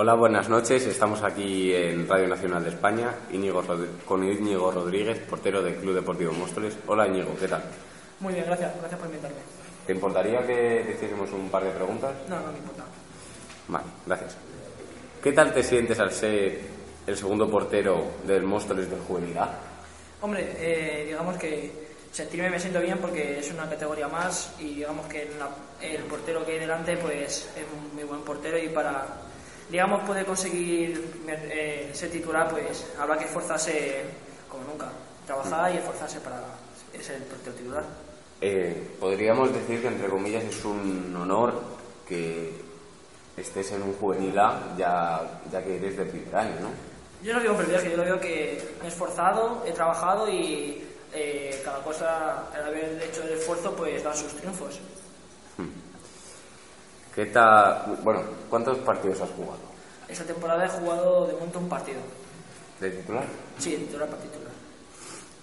Hola, buenas noches. Estamos aquí en Radio Nacional de España Íñigo con Íñigo Rodríguez, portero del Club Deportivo Móstoles. Hola Íñigo, ¿qué tal? Muy bien, gracias. Gracias por invitarme. ¿Te importaría que hiciésemos un par de preguntas? No, no me importa. Vale, gracias. ¿Qué tal te sientes al ser el segundo portero del Móstoles del Juvenil Hombre, eh, digamos que sentirme me siento bien porque es una categoría más y digamos que el portero que hay delante pues es un muy buen portero y para digamos, puede conseguir eh, ser titular, pues habrá que esforzarse como nunca, trabajar y esforzarse para ser el portero titular. Eh, podríamos decir que, entre comillas, es un honor que estés en un juvenil ya, ya que eres de primer año, ¿no? Yo no digo privilegio, yo lo veo que he esforzado, he trabajado y eh, cada cosa, al haber hecho el esfuerzo, pues da sus triunfos. ¿Qué tal? Bueno, ¿cuántos partidos has jugado? Esta temporada he jugado de momento un partido. ¿De titular? Sí, de titular para titular.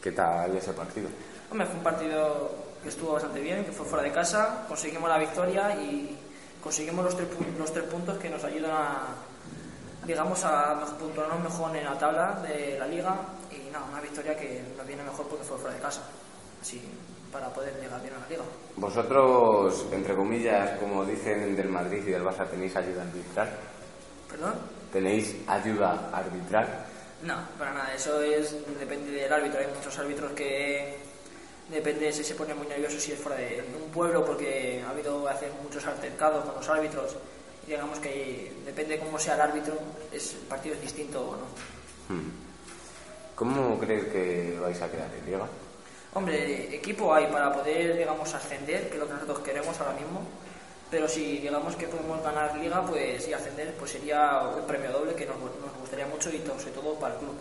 ¿Qué tal ese partido? Hombre, fue un partido que estuvo bastante bien, que fue fuera de casa, conseguimos la victoria y conseguimos los tres, los tres puntos que nos ayudan a, digamos, a puntuarnos mejor en la tabla de la liga y nada, una victoria que nos viene mejor porque fue fuera de casa. Así, para poder llegar bien a la liga. Vosotros, entre comillas, como dicen del Madrid y del Barça, ¿tenéis ayuda arbitral? ¿Perdón? ¿Tenéis ayuda arbitral? No, para nada. Eso es depende del árbitro. Hay muchos árbitros que depende si se pone muy nervioso si es fuera de un pueblo porque ha habido hace muchos altercados con los árbitros y digamos que depende cómo sea el árbitro es, el partido es distinto o no. Hmm. ¿Cómo crees que vais a quedar en Liga? Hombre, equipo hay para poder, digamos, ascender, que es lo que nosotros queremos ahora mismo. Pero si digamos que podemos ganar liga pues y ascender, pues sería un premio doble que nos, gustaría mucho y sobre todo para el club.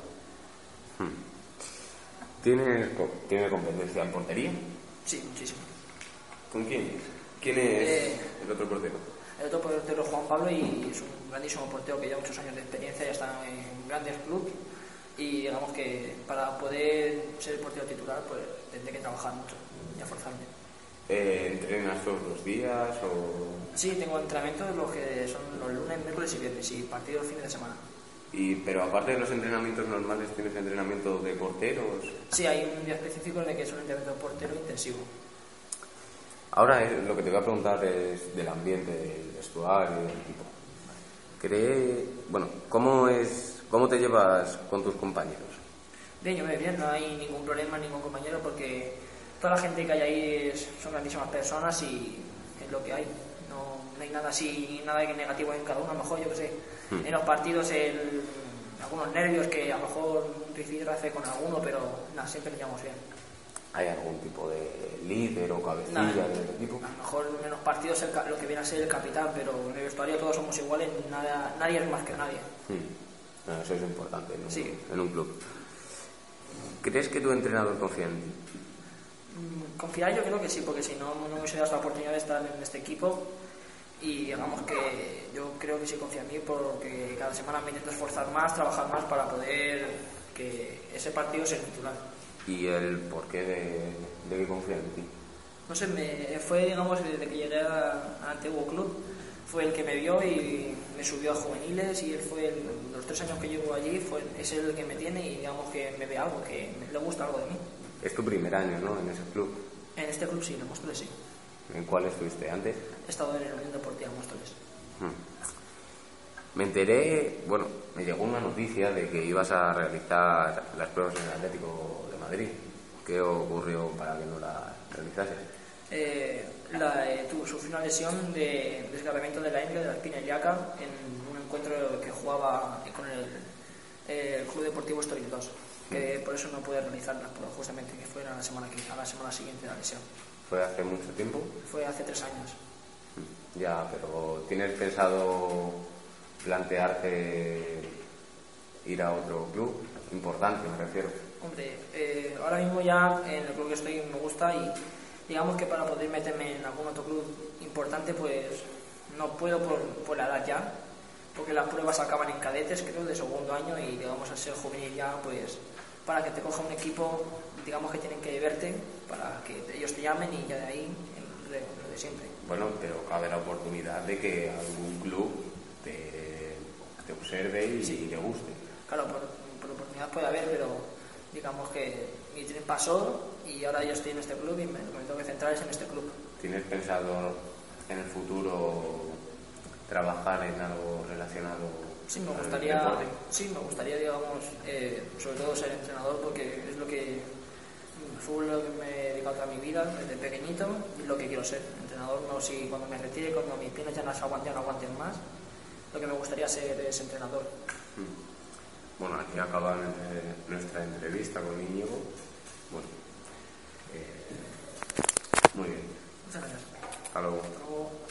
Hmm. ¿Tiene, ¿Tiene competencia en portería? Sí, muchísimo. ¿Con quién? ¿Quién es eh, el otro portero? El otro portero es Juan Pablo y es un grandísimo portero que lleva muchos años de experiencia, ya está en grandes clubes y digamos que para poder ser portero titular pues tendré que trabajar mucho y esforzarme. Eh, ¿Entrenas todos los días o...? Sí, tengo entrenamientos los que son los lunes, miércoles y viernes y partidos fines de semana. Y, pero aparte de los entrenamientos normales, ¿tienes entrenamiento de porteros? Sí, hay un día específico en el que es un entrenamiento de portero intensivo. Ahora eh, lo que te voy a preguntar es del ambiente, del vestuario, del equipo. ¿Cree, bueno, cómo es ¿Cómo te llevas con tus compañeros? Bien, yo me bien, no hay ningún problema, ningún compañero, porque toda la gente que hay ahí son grandísimas personas y es lo que hay. No, hay nada así, nada negativo en cada uno, a lo mejor, yo que sé, hmm. en los partidos el, algunos nervios que a lo mejor un hace con alguno, pero nada, siempre nos llevamos bien. ¿Hay algún tipo de líder o cabecilla del equipo? A lo mejor en los partidos lo que viene a ser el capitán, pero en el vestuario todos somos iguales, nada, nadie es más que nadie. Hmm. Eso es importante en un, club. ¿Crees que tu entrenador confía en ti? Mm, confiar yo creo que sí, porque si no, no me hubiese dado la oportunidad de estar en este equipo y digamos que yo creo que sí confía en mí porque cada semana me intento esforzar más, trabajar más para poder que ese partido sea titular. ¿Y el porqué de, de que confía en ti? No sé, me, fue digamos desde que llegué al antiguo club fue el que me vio y me subió a juveniles y él fue los tres años que llevo allí fue es el que me tiene y digamos que me ve algo que le gusta algo de mí. Es tu primer año no en ese club. En este club sí en Móstoles sí. En cuál estuviste antes he estado en el Unión Deportiva Móstoles. Hmm. me enteré bueno me llegó una noticia de que ibas a realizar las pruebas en el Atlético de Madrid. Qué ocurrió para que no las realizases eh, la, eh, tuvo, sufrió una lesión de desgarramiento de la ingle de la espina ilíaca en un encuentro que jugaba con el, Club Deportivo Estoril 2, que por eso no pude realizarla, justamente que fue a la semana, a la semana siguiente de la lesión. ¿Fue hace mucho tiempo? Fue hace tres años. Ya, pero ¿tienes pensado plantearte ir a otro club? Importante, me refiero. Hombre, eh, ahora mismo ya en el club que estoy me gusta y digamos que para poder meterme en algún otro club importante pues no puedo por, por la edad ya, porque las pruebas acaban en cadetes creo de segundo año y digamos al ser juvenil ya pues para que te coja un equipo digamos que tienen que verte para que ellos te llamen y ya de ahí lo de, lo de siempre. Bueno, pero cabe la oportunidad de que algún club te, te observe y, y te guste. Claro, por, por oportunidad puede haber, pero digamos que mi tren pasó y ahora yo estoy en este club y me, lo que tengo que centrar es en este club. ¿Tienes pensado en el futuro trabajar en algo relacionado Sí, me gustaría, deporte? sí, me gustaría, digamos, eh, sobre todo ser entrenador porque es lo que es lo que me he dedicado toda mi vida desde pequeñito y lo que quiero ser. Entrenador no si cuando me retire, cuando mis piernas ya no, se aguanten, no aguanten más, lo que me gustaría ser es entrenador. Bueno, aquí acaba nuestra entrevista con Íñigo. Bueno, eh, muy bien. Muchas gracias. Hasta. Hasta luego.